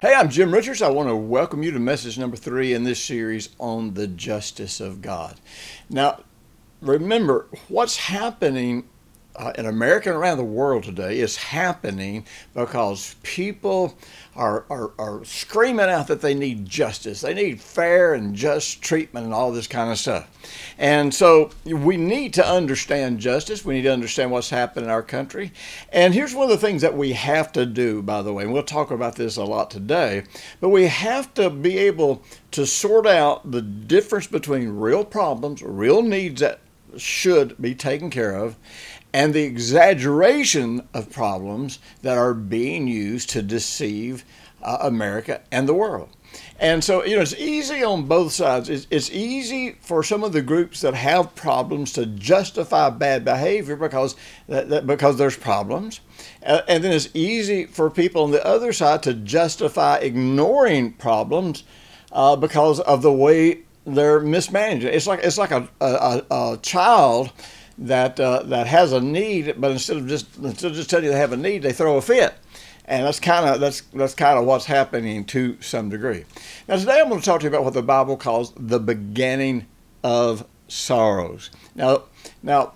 Hey, I'm Jim Richards. I want to welcome you to message number three in this series on the justice of God. Now, remember, what's happening uh, in America and around the world today is happening because people are, are, are screaming out that they need justice. They need fair and just treatment and all this kind of stuff. And so we need to understand justice. We need to understand what's happened in our country. And here's one of the things that we have to do, by the way, and we'll talk about this a lot today, but we have to be able to sort out the difference between real problems, real needs that should be taken care of, and the exaggeration of problems that are being used to deceive uh, America and the world. And so, you know, it's easy on both sides. It's, it's easy for some of the groups that have problems to justify bad behavior because that, that because there's problems, uh, and then it's easy for people on the other side to justify ignoring problems uh, because of the way they're mismanaging. It's like it's like a, a, a child that uh, that has a need, but instead of just instead of just telling you they have a need, they throw a fit, and that's kind of that's that's kind of what's happening to some degree. Now today I'm going to talk to you about what the Bible calls the beginning of sorrows. Now now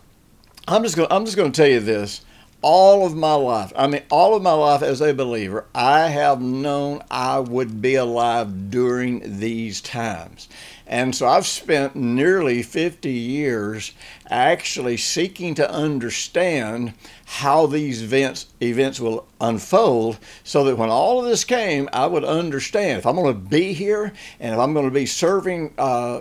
I'm just going I'm just going to tell you this. All of my life, I mean, all of my life as a believer, I have known I would be alive during these times. And so I've spent nearly 50 years actually seeking to understand how these events events will unfold so that when all of this came, I would understand if I'm going to be here and if I'm going to be serving uh,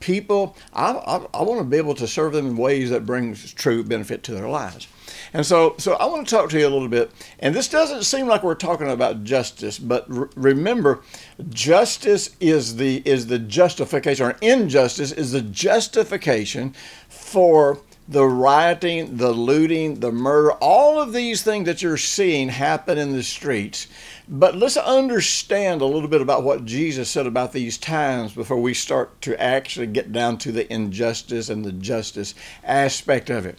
people, I, I, I want to be able to serve them in ways that brings true benefit to their lives. And so, so I want to talk to you a little bit. And this doesn't seem like we're talking about justice, but remember, justice is the is the justification, or injustice is the justification for the rioting, the looting, the murder, all of these things that you're seeing happen in the streets. But let's understand a little bit about what Jesus said about these times before we start to actually get down to the injustice and the justice aspect of it.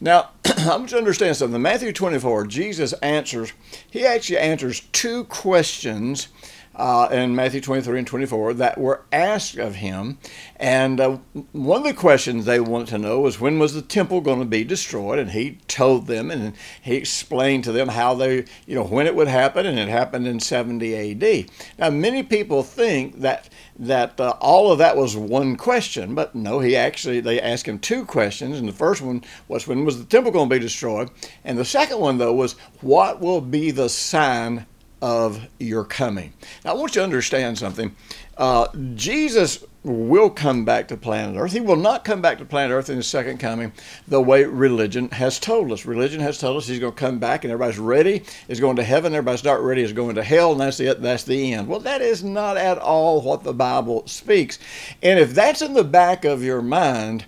Now, I want you to understand something. In Matthew 24, Jesus answers, he actually answers two questions uh, in Matthew 23 and 24 that were asked of him. And uh, one of the questions they wanted to know was when was the temple going to be destroyed? And he told them and he explained to them how they, you know, when it would happen, and it happened in 70 AD. Now, many people think that that uh, all of that was one question, but no, he actually they asked him two questions, and the first one was when was the temple going to be destroyed, and the second one though was what will be the sign of your coming. Now, I want you to understand something. Uh, Jesus will come back to planet Earth. He will not come back to planet Earth in his second coming the way religion has told us. Religion has told us he's going to come back and everybody's ready is going to heaven, everybody's not ready is going to hell, and that's it, that's the end. Well, that is not at all what the Bible speaks. And if that's in the back of your mind,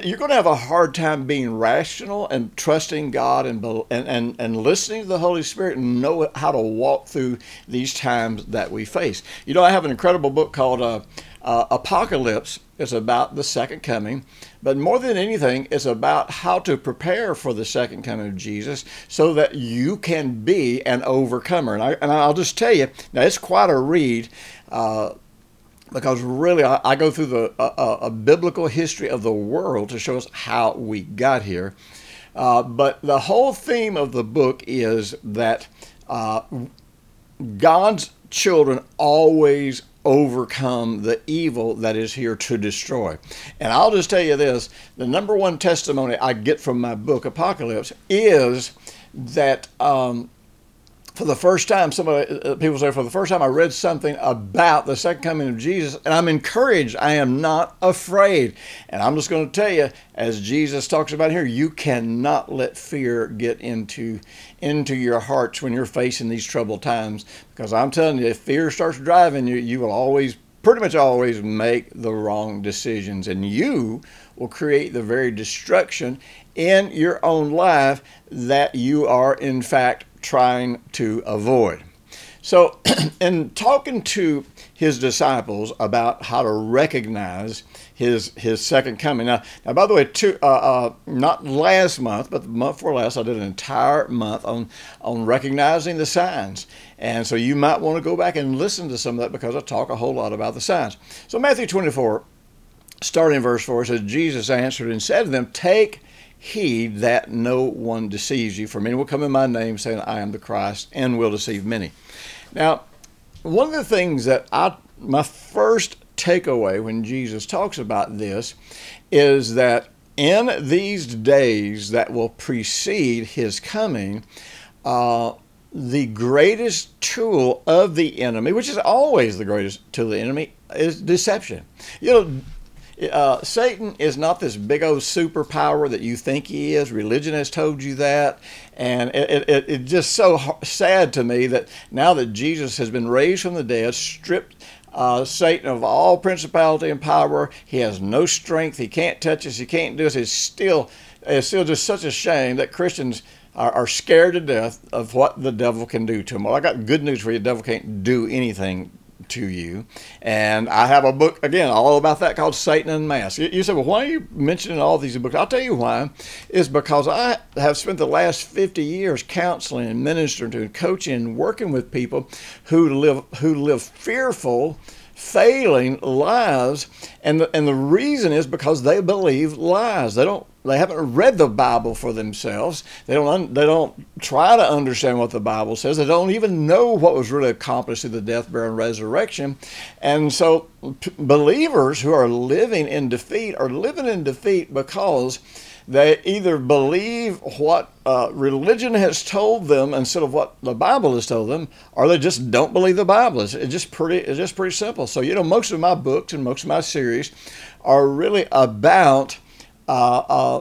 you're going to have a hard time being rational and trusting God and, and, and, and listening to the Holy Spirit and know how to walk through these times that we face. You know, I have an incredible book called uh, uh, Apocalypse. It's about the second coming, but more than anything, it's about how to prepare for the second coming of Jesus so that you can be an overcomer. And, I, and I'll just tell you, now it's quite a read. Uh, because really I, I, go through the a, a, biblical history of the world to show us how we got here. Uh, but the whole theme of the book is that uh, God's children always overcome the evil that is here to destroy. And I'll just tell you this the number one testimony I get from my book, Apocalypse, is that um, for the first time, some uh, people say for the first time I read something about the second coming of Jesus, and I'm encouraged. I am not afraid, and I'm just going to tell you, as Jesus talks about here, you cannot let fear get into into your hearts when you're facing these troubled times, because I'm telling you, if fear starts driving you, you will always pretty much always make the wrong decisions, and you will create the very destruction in your own life that you are, in fact, trying to avoid. So, in talking to his disciples about how to recognize his his second coming. Now, now by the way, two, uh, uh, not last month, but the month before last, I did an entire month on on recognizing the signs, and so you might want to go back and listen to some of that because I talk a whole lot about the signs. So Matthew 24, starting in verse four, says Jesus answered and said to them, "Take." Heed that no one deceives you. For many will come in my name, saying, I am the Christ, and will deceive many. Now, one of the things that I, my first takeaway when Jesus talks about this is that in these days that will precede his coming, uh, the greatest tool of the enemy, which is always the greatest tool of the enemy, is deception. You know, uh, Satan is not this big old superpower that you think he is. Religion has told you that. And it, it, it's just so sad to me that now that Jesus has been raised from the dead, stripped uh, Satan of all principality and power, he has no strength. He can't touch us. He can't do us. It's still, it's still just such a shame that Christians are, are scared to death of what the devil can do to them. Well, I got good news for you. The devil can't do anything to you. And I have a book, again, all about that called Satan and You, you say, well, why are you mentioning all these books? I'll tell you why. Is because I have spent the last 50 years counseling and ministering to and coaching and working with people who live, who live fearful, failing lives. And the, and the reason is because they believe lies. They don't they haven't read the Bible for themselves. They don't un, they don't try to understand what the Bible says. They don't even know what was really accomplished through the death, burial, and resurrection. And so, p- believers who are living in defeat are living in defeat because they either believe what uh, religion has told them instead of what the Bible has told them, or they just don't believe the Bible. It's, it's just pretty. It's just pretty simple. So you know, most of my books and most of my series are really about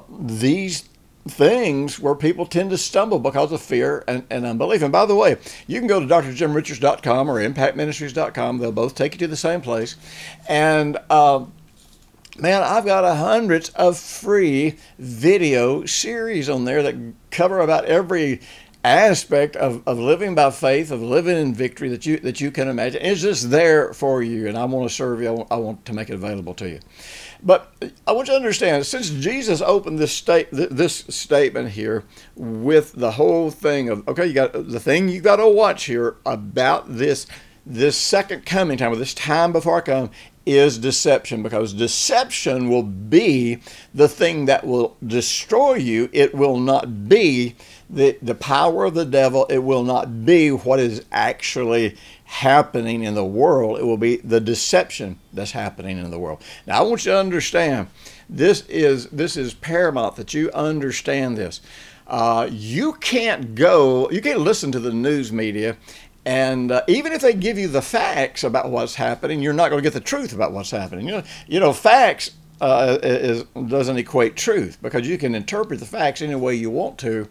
these things where people tend to stumble because of fear and, and, unbelief. And by the way, you can go to drjimrichards.com or impactministries.com. They'll both take you to the same place. And uh, man, I've got a hundreds of free video series on there that cover about every aspect of, of living by faith, of living in victory that you that you can imagine. It's just there for you, and I want to serve you. I want, I want to make it available to you. But I want you to understand, since Jesus opened this state, this statement here with the whole thing of, okay, you got the thing you got to watch here about this, this second coming time, or this time before I come, is deception because deception will be the thing that will destroy you. It will not be the, the power of the devil. It will not be what is actually happening in the world. It will be the deception that's happening in the world. Now, I want you to understand this is this is paramount that you understand this. Uh, you can't go, you can't listen to the news media, and uh, even if they give you the facts about what's happening, you're not going to get the truth about what's happening. You know, you know, facts uh, is, doesn't equate truth because you can interpret the facts any way you want to.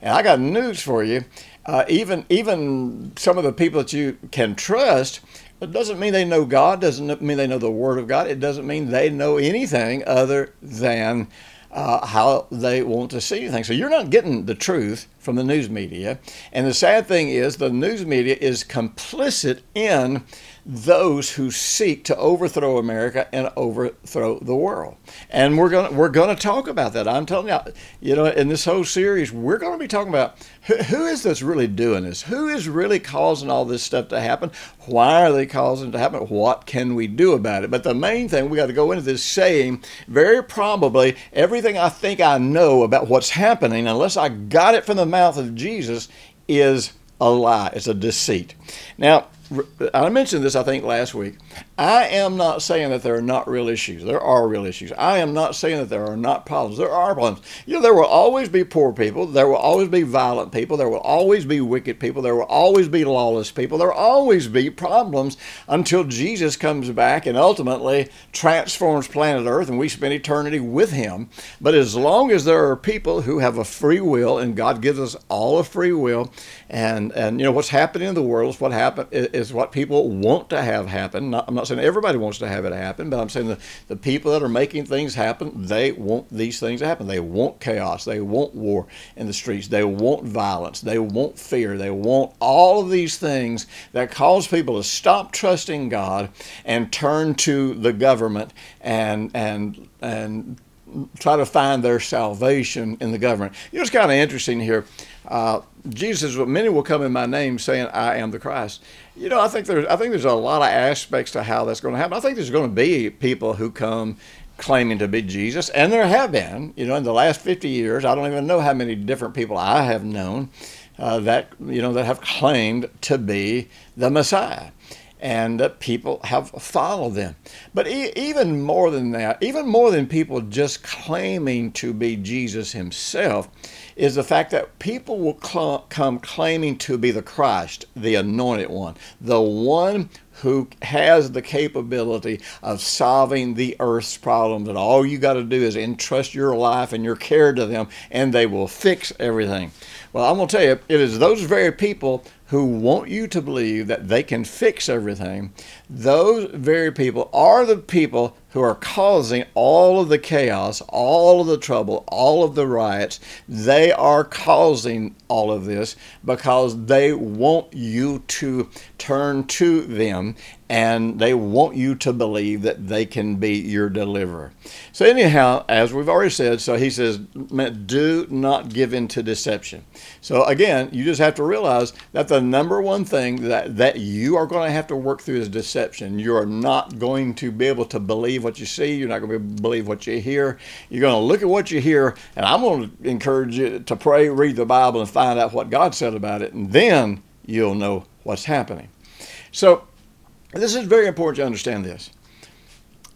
And I got news for you uh, even even some of the people that you can trust, it doesn't mean they know God. Doesn't mean they know the Word of God. It doesn't mean they know anything other than uh, how they want to see things. So you're not getting the truth from the news media. And the sad thing is, the news media is complicit in those who seek to overthrow America and overthrow the world. And we're going to we're going to talk about that. I'm telling you, you know, in this whole series, we're going to be talking about who, who is this really doing this? Who is really causing all this stuff to happen? Why are they causing it to happen? What can we do about it? But the main thing we got to go into this saying very probably everything I think I know about what's happening, unless I got it from the mouth of Jesus, is a lie. It's a deceit. Now I mentioned this, I think, last week. I am not saying that there are not real issues. There are real issues. I am not saying that there are not problems. There are problems. You know, there will always be poor people. There will always be violent people. There will always be wicked people. There will always be lawless people. There will always be problems until Jesus comes back and ultimately transforms planet Earth and we spend eternity with Him. But as long as there are people who have a free will, and God gives us all a free will, and, and you know, what's happening in the world is what happened is what people want to have happen. Not, I'm not saying everybody wants to have it happen, but I'm saying the, the people that are making things happen, they want these things to happen. They want chaos. They want war in the streets. They want violence. They want fear. They want all of these things that cause people to stop trusting God and turn to the government and and and try to find their salvation in the government. You know, it's kind of interesting here. Uh, Jesus, many will come in my name saying, "I am the Christ." You know, I think there's, I think there's a lot of aspects to how that's going to happen. I think there's going to be people who come claiming to be Jesus, and there have been. You know, in the last 50 years, I don't even know how many different people I have known uh, that you know that have claimed to be the Messiah and that people have followed them. But e- even more than that, even more than people just claiming to be Jesus himself, is the fact that people will cl- come claiming to be the Christ, the anointed one, the one who has the capability of solving the earth's problems. And all you got to do is entrust your life and your care to them, and they will fix everything. Well, I'm going to tell you, it is those very people who want you to believe that they can fix everything, those very people are the people who are causing all of the chaos, all of the trouble, all of the riots. They are causing all of this because they want you to turn to them and they want you to believe that they can be your deliverer. So, anyhow, as we've already said, so he says, do not give in to deception. So, again, you just have to realize that the number one thing that, that you are going to have to work through is deception. You are not going to be able to believe what you see, you're not going to believe what you hear. You're going to look at what you hear, and I'm going to encourage you to pray, read the Bible, and find out what God said about it, and then you'll know what's happening. So, this is very important to understand this.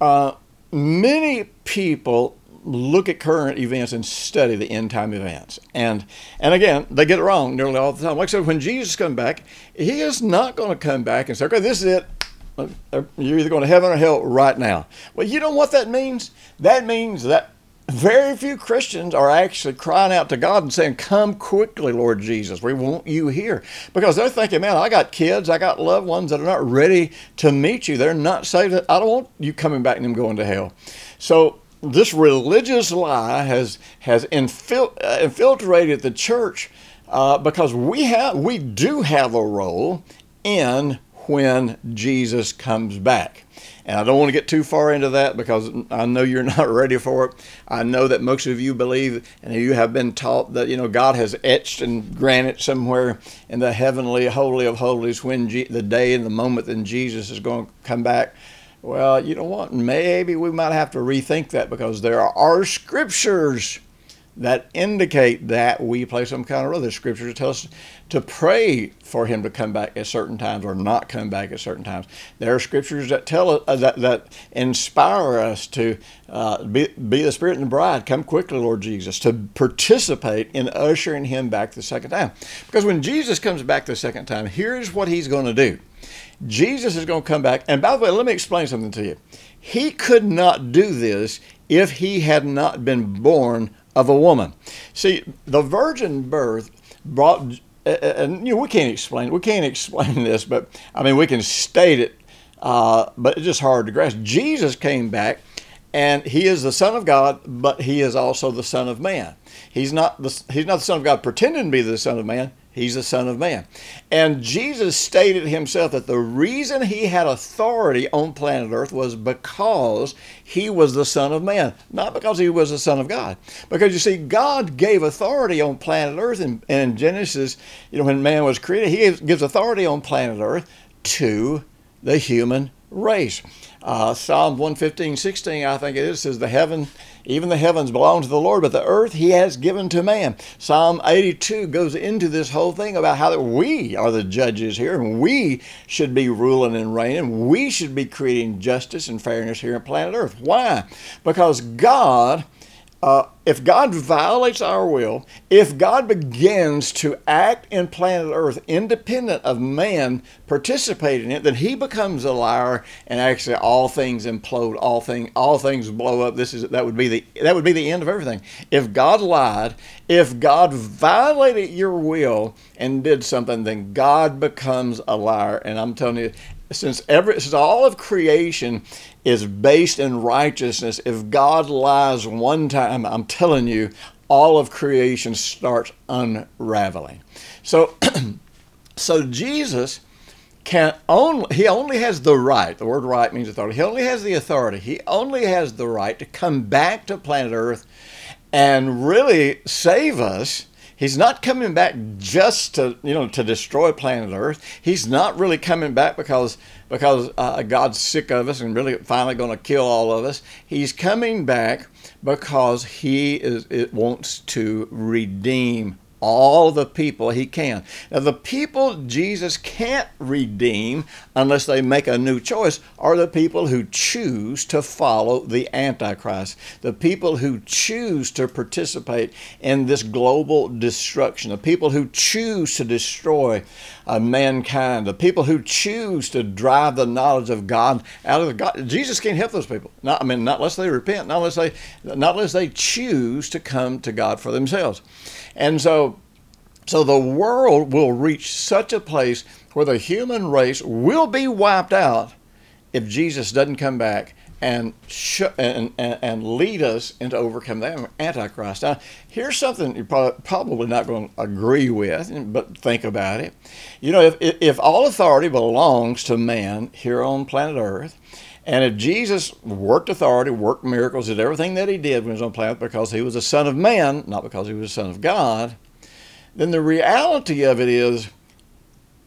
Uh, many people look at current events and study the end time events. And and again, they get it wrong nearly all the time. Like I said, when Jesus comes back, he is not going to come back and say, okay, this is it. You're either going to heaven or hell right now. Well, you know what that means? That means that very few Christians are actually crying out to God and saying, Come quickly, Lord Jesus. We want you here. Because they're thinking, Man, I got kids, I got loved ones that are not ready to meet you. They're not saved. I don't want you coming back and them going to hell. So this religious lie has has infil- uh, infiltrated the church uh, because we have we do have a role in when Jesus comes back. And I don't want to get too far into that because I know you're not ready for it. I know that most of you believe and you have been taught that, you know, God has etched and granite somewhere in the heavenly holy of holies when G- the day and the moment that Jesus is going to come back. Well, you know what? Maybe we might have to rethink that because there are scriptures that indicate that we play some kind of role. The scriptures tell us to pray for him to come back at certain times or not come back at certain times. There are scriptures that tell us uh, that, that inspire us to uh, be, be the spirit and the bride. Come quickly, Lord Jesus, to participate in ushering him back the second time. Because when Jesus comes back the second time, here's what he's going to do. Jesus is going to come back. And by the way, let me explain something to you. He could not do this if he had not been born of a woman. See, the virgin birth brought, and you know, we can't explain, we can't explain this, but I mean, we can state it, uh, but it's just hard to grasp. Jesus came back, and he is the Son of God, but he is also the Son of Man. He's not the, he's not the Son of God pretending to be the Son of Man. He's the Son of Man. And Jesus stated himself that the reason he had authority on planet Earth was because he was the Son of Man, not because he was the Son of God. Because you see, God gave authority on planet Earth in, in Genesis, you know, when man was created, he gives authority on planet Earth to the human race. Uh, Psalm 115, 16, I think it is, says, The heaven, even the heavens belong to the Lord, but the earth he has given to man. Psalm 82 goes into this whole thing about how that we are the judges here, and we should be ruling and reigning. We should be creating justice and fairness here on planet earth. Why? Because God uh, if God violates our will, if God begins to act in planet Earth independent of man participating in it, then he becomes a liar, and actually all things implode, all thing, all things blow up. This is that would be the that would be the end of everything. If God lied, if God violated your will and did something, then God becomes a liar. And I'm telling you, since every since all of creation is based in righteousness, if God lies one time, I'm telling you, all of creation starts unraveling. So, so Jesus can only he only has the right. The word right means authority. He only has the authority. He only has the right to come back to planet Earth and really save us He's not coming back just to you know to destroy planet Earth. He's not really coming back because because uh, God's sick of us and really finally going to kill all of us. He's coming back because he is wants to redeem all the people he can. Now, the people Jesus can't redeem unless they make a new choice are the people who choose to follow the Antichrist, the people who choose to participate in this global destruction, the people who choose to destroy uh, mankind, the people who choose to drive the knowledge of God out of the God. Jesus can't help those people. Not, I mean, not unless they repent, not unless they, not unless they choose to come to God for themselves. And so, so the world will reach such a place where the human race will be wiped out if Jesus doesn't come back and, sh- and, and, and, lead us into overcome the Antichrist. Now, here's something you're probably not going to agree with, but think about it. You know, if, if all authority belongs to man here on planet Earth, and if Jesus worked authority, worked miracles, did everything that he did when he was on planet because he was a son of man, not because he was a son of God, then the reality of it is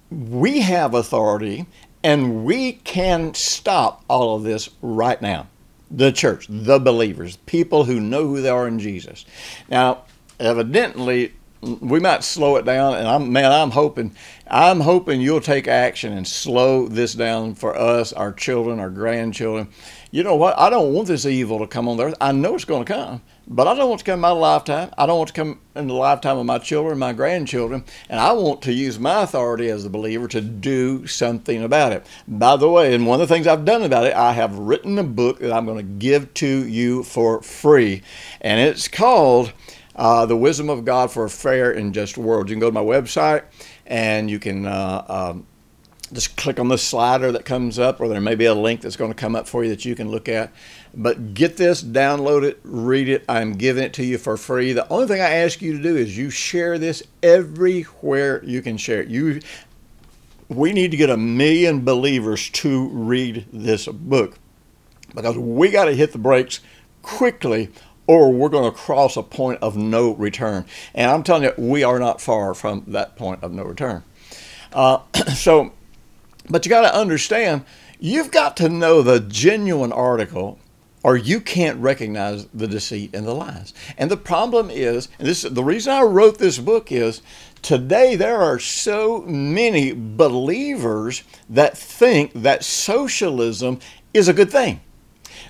we have authority and we can stop all of this right now. The church, the believers, people who know who they are in Jesus. Now, evidently, we might slow it down and I'm man I'm hoping I'm hoping you'll take action and slow this down for us our children our grandchildren you know what I don't want this evil to come on the earth I know it's going to come but I don't want to come in my lifetime I don't want to come in the lifetime of my children my grandchildren and I want to use my authority as a believer to do something about it by the way and one of the things I've done about it I have written a book that I'm going to give to you for free and it's called uh, the wisdom of God for a fair and just world. You can go to my website and you can uh, um, just click on the slider that comes up, or there may be a link that's going to come up for you that you can look at. But get this, download it, read it. I'm giving it to you for free. The only thing I ask you to do is you share this everywhere you can share it. You, we need to get a million believers to read this book because we got to hit the brakes quickly or we're going to cross a point of no return. And I'm telling you, we are not far from that point of no return. Uh, so, but you got to understand, you've got to know the genuine article or you can't recognize the deceit and the lies. And the problem is, and this the reason I wrote this book is today there are so many believers that think that socialism is a good thing.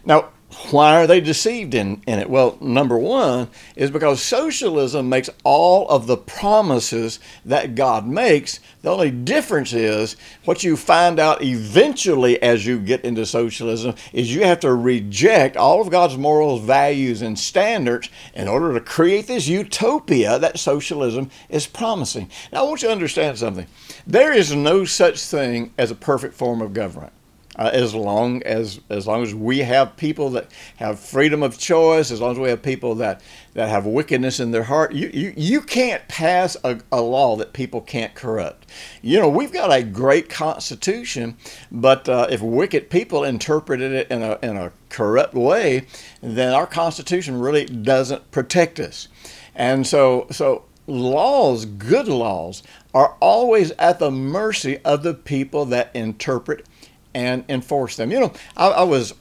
Now, why are they deceived in, in it? Well, number one is because socialism makes all of the promises that God makes. The only difference is what you find out eventually as you get into socialism is you have to reject all of God's morals, values, and standards in order to create this utopia that socialism is promising. Now, I want you to understand something. There is no such thing as a perfect form of government uh, as long as as long as we have people that have freedom of choice, as long as we have people that that have wickedness in their heart, you you, you can't pass a, a law that people can't corrupt. You know, we've got a great constitution, but uh, if wicked people interpreted it in a in a corrupt way, then our constitution really doesn't protect us. And so so laws, good laws, are always at the mercy of the people that interpret and enforce them. You know, I, I was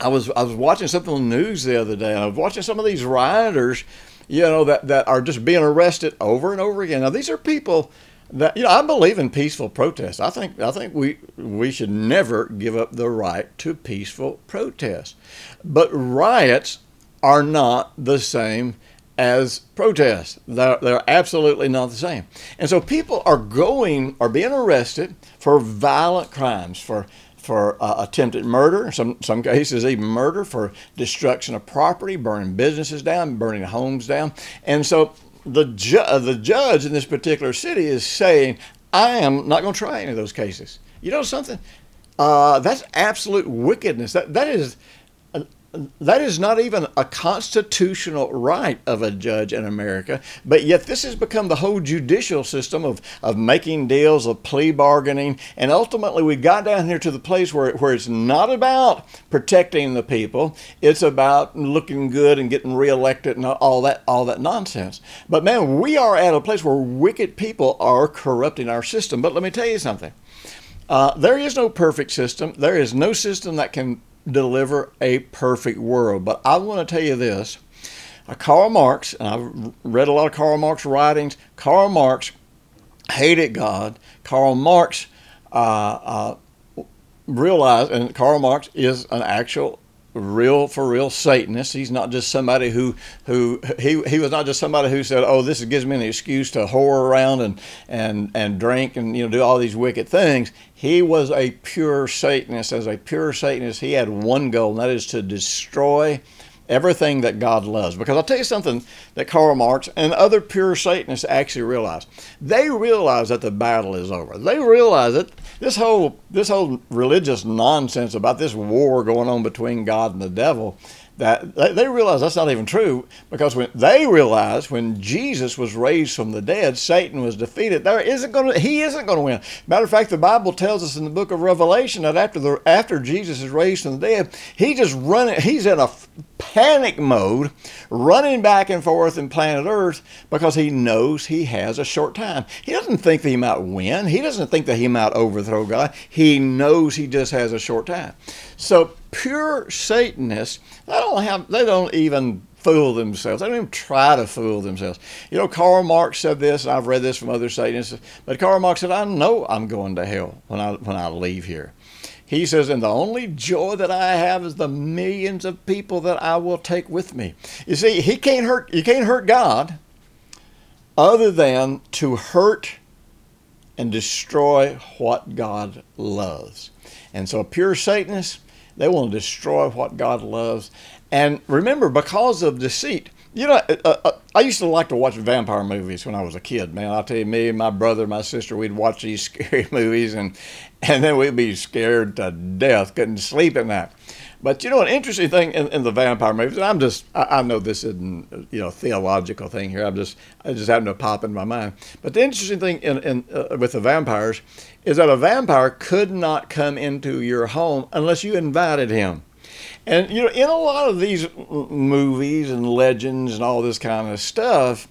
I was I was watching something on the news the other day. I was watching some of these rioters, you know, that, that are just being arrested over and over again. Now these are people that you know I believe in peaceful protest. I think I think we we should never give up the right to peaceful protest. But riots are not the same as protests. They're, they're absolutely not the same. And so people are going, are being arrested for violent crimes, for for uh, attempted murder, some some cases even murder, for destruction of property, burning businesses down, burning homes down, and so the ju- uh, the judge in this particular city is saying, I am not going to try any of those cases. You know something? Uh, that's absolute wickedness. That that is that is not even a constitutional right of a judge in America, but yet this has become the whole judicial system of, of making deals, of plea bargaining, and ultimately we got down here to the place where, where it's not about protecting the people, it's about looking good and getting reelected and all that all that nonsense. But man, we are at a place where wicked people are corrupting our system. But let me tell you something. Uh, there is no perfect system. There is no system that can deliver a perfect world. But I want to tell you this uh, Karl Marx, and I've read a lot of Karl Marx writings, Karl Marx hated God. Karl Marx uh, uh, realized, and Karl Marx is an actual real for real Satanist. He's not just somebody who who he he was not just somebody who said, "Oh, this gives me an excuse to whore around and and and drink and you know do all these wicked things." He was a pure Satanist. As a pure Satanist, he had one goal, and that is to destroy everything that God loves. Because I'll tell you something that Karl Marx and other pure Satanists actually realize. They realize that the battle is over. They realize that this whole this whole religious nonsense about this war going on between God and the devil that they realize that's not even true because when they realize when Jesus was raised from the dead, Satan was defeated. There isn't going to he isn't going to win. Matter of fact, the Bible tells us in the book of Revelation that after the after Jesus is raised from the dead, he just running. He's in a panic mode, running back and forth in planet Earth because he knows he has a short time. He doesn't think that he might win. He doesn't think that he might overthrow God. He knows he just has a short time. So pure Satanists, they don't have, they don't even fool themselves. They don't even try to fool themselves. You know, Karl Marx said this, and I've read this from other Satanists, but Karl Marx said, I know I'm going to hell when I, when I leave here. He says, and the only joy that I have is the millions of people that I will take with me. You see, he can't hurt, you can't hurt God other than to hurt and destroy what God loves. And so a pure Satanist, they want to destroy what God loves. And remember, because of deceit, you know, uh, uh, uh, I used to like to watch vampire movies when I was a kid, man. I'll tell you, me and my brother, my sister, we'd watch these scary movies and, and then we'd be scared to death, couldn't sleep at night. But you know, an interesting thing in, in the vampire movies, and I'm just, I, I, know this isn't, you know, a theological thing here. I'm just, I just happen to pop in my mind. But the interesting thing in, in uh, with the vampires is that a vampire could not come into your home unless you invited him. And you know, in a lot of these movies and legends and all this kind of stuff,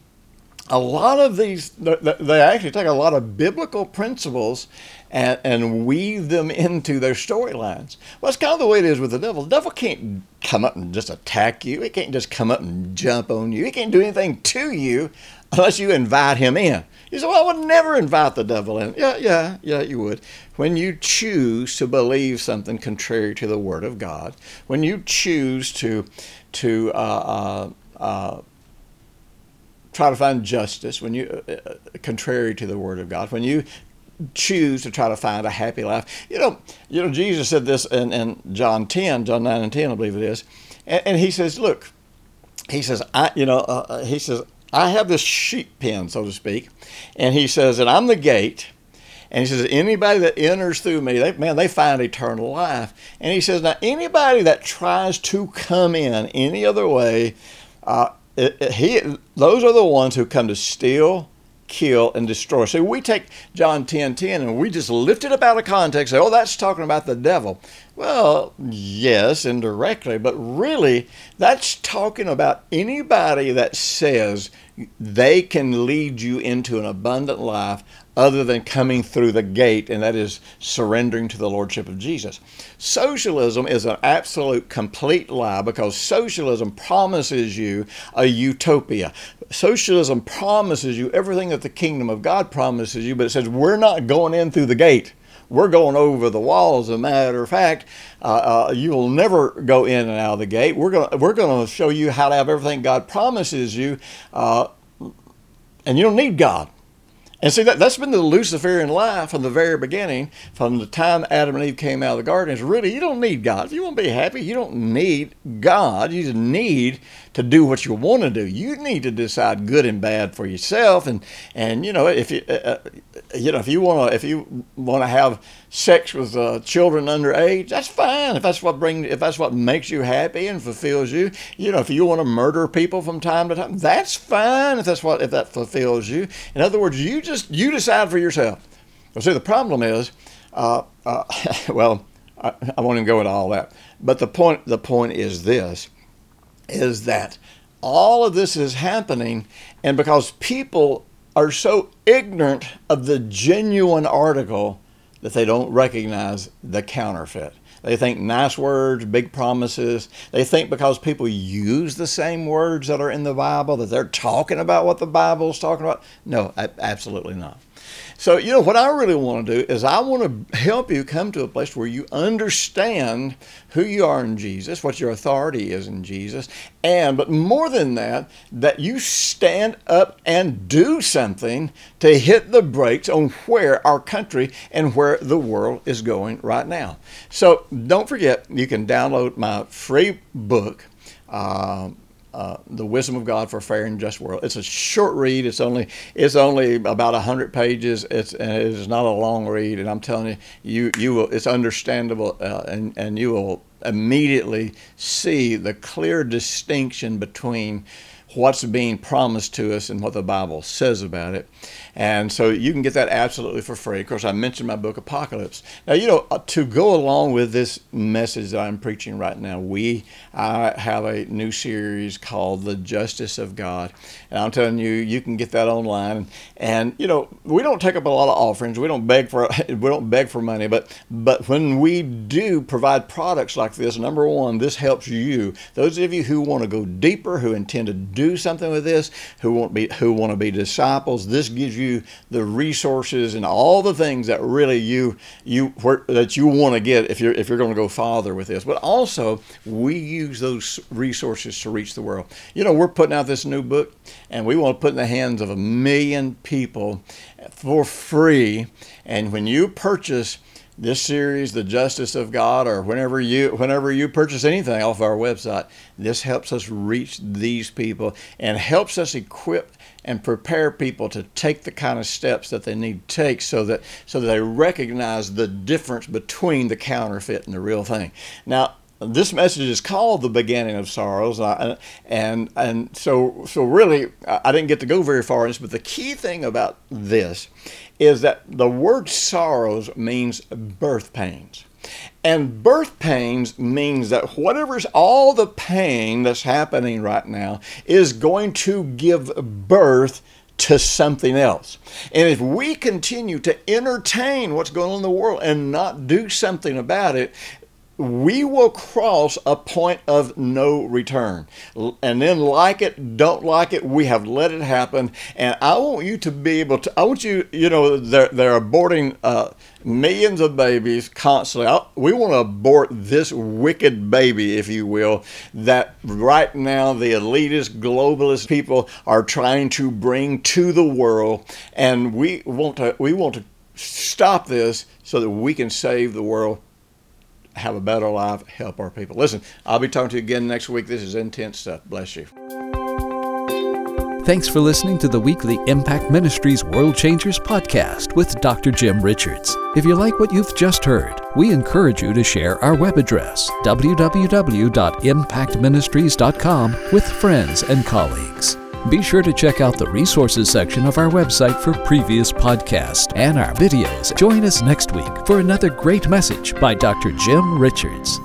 a lot of these they actually take a lot of biblical principles and, and weave them into their storylines. Well, it's kind of the way it is with the devil. The devil can't come up and just attack you. He can't just come up and jump on you. He can't do anything to you unless you invite him in. You say, well, I would never invite the devil in. Yeah, yeah, yeah, you would. When you choose to believe something contrary to the Word of God, when you choose to, to uh, uh, uh, try to find justice, when you, uh, uh, contrary to the Word of God, when you choose to try to find a happy life. You know, you know, Jesus said this in, in John 10, John 9 and 10, I believe it is. And, and he says, look, he says, I, you know, uh, uh he says, I have this sheep pen, so to speak, and he says that I'm the gate. And he says, anybody that enters through me, they, man, they find eternal life. And he says, now anybody that tries to come in any other way, uh, it, it, he, those are the ones who come to steal, kill, and destroy. So we take John 10 10 and we just lift it up out of context, say, oh, that's talking about the devil. Well, yes, indirectly, but really, that's talking about anybody that says they can lead you into an abundant life other than coming through the gate, and that is surrendering to the Lordship of Jesus. Socialism is an absolute complete lie because socialism promises you a utopia. Socialism promises you everything that the kingdom of God promises you, but it says we're not going in through the gate. we're going over the wall. As a matter of fact, uh, uh, you will never go in and out of the gate. We're going we're going to show you how to have everything God promises you, uh, and you don't need God. And see, that, that's been the Luciferian lie from the very beginning, from the time Adam and Eve came out of the garden, is really, you don't need God. If you want to be happy, you don't need God. You just need to do what you want to do. You need to decide good and bad for yourself. And, and you know, if you, uh, uh you know, if you want to, if you want to have sex with uh, children under age, that's fine. If that's what brings, if that's what makes you happy and fulfills you, you know, if you want to murder people from time to time, that's fine. If that's what, if that fulfills you. In other words, you just you decide for yourself. Well, see, the problem is, uh, uh, well, I, I won't even go into all that. But the point, the point is this, is that all of this is happening, and because people are so ignorant of the genuine article that they don't recognize the counterfeit. They think nice words, big promises. They think because people use the same words that are in the Bible that they're talking about what the Bible is talking about. No, absolutely not. So, you know, what I really want to do is I want to help you come to a place where you understand who you are in Jesus, what your authority is in Jesus, and, but more than that, that you stand up and do something to hit the brakes on where our country and where the world is going right now. So, don't forget, you can download my free book. Uh, uh, the wisdom of God for a fair and just world. It's a short read. It's only it's only about hundred pages. It's and it is not a long read. And I'm telling you, you you will. It's understandable, uh, and and you will immediately see the clear distinction between what's being promised to us and what the Bible says about it. And so you can get that absolutely for free. Of course, I mentioned my book, Apocalypse. Now, you know, uh, to go along with this message that I'm preaching right now, we I have a new series called The Justice of God. And I'm telling you, you can get that online. And, you know, we don't take up a lot of offerings. We don't beg for we don't beg for money. But but when we do provide products like this, number one, this helps you. Those of you who want to go deeper, who intend to do something with this, who want be who want to be disciples, this gives you the resources and all the things that really you you that you want to get if you're if you're going to go farther with this. But also, we use those resources to reach the world. You know, we're putting out this new book, and we want to put in the hands of a million people for free. And when you purchase this series, The Justice of God, or whenever you whenever you purchase anything off our website, this helps us reach these people and helps us equip and prepare people to take the kind of steps that they need to take so that so they recognize the difference between the counterfeit and the real thing. Now, this message is called the beginning of sorrows and and so so really i didn't get to go very far in this but the key thing about this is that the word sorrows means birth pains and birth pains means that whatever's all the pain that's happening right now is going to give birth to something else. And if we continue to entertain what's going on in the world and not do something about it, we will cross a point of no return. And then, like it, don't like it, we have let it happen. And I want you to be able to, I want you, you know, they're, they're aborting uh, millions of babies constantly. I, we want to abort this wicked baby, if you will, that right now the elitist, globalist people are trying to bring to the world. And we want to, we want to stop this so that we can save the world have a better life, help our people. Listen, I'll be talking to you again next week. This is intense stuff. Bless you. Thanks for listening to the weekly Impact Ministries World Changers podcast with Dr. Jim Richards. If you like what you've just heard, we encourage you to share our web address, www.impactministries.com, with friends and colleagues. Be sure to check out the resources section of our website for previous podcasts and our videos. Join us next week for another great message by Dr. Jim Richards.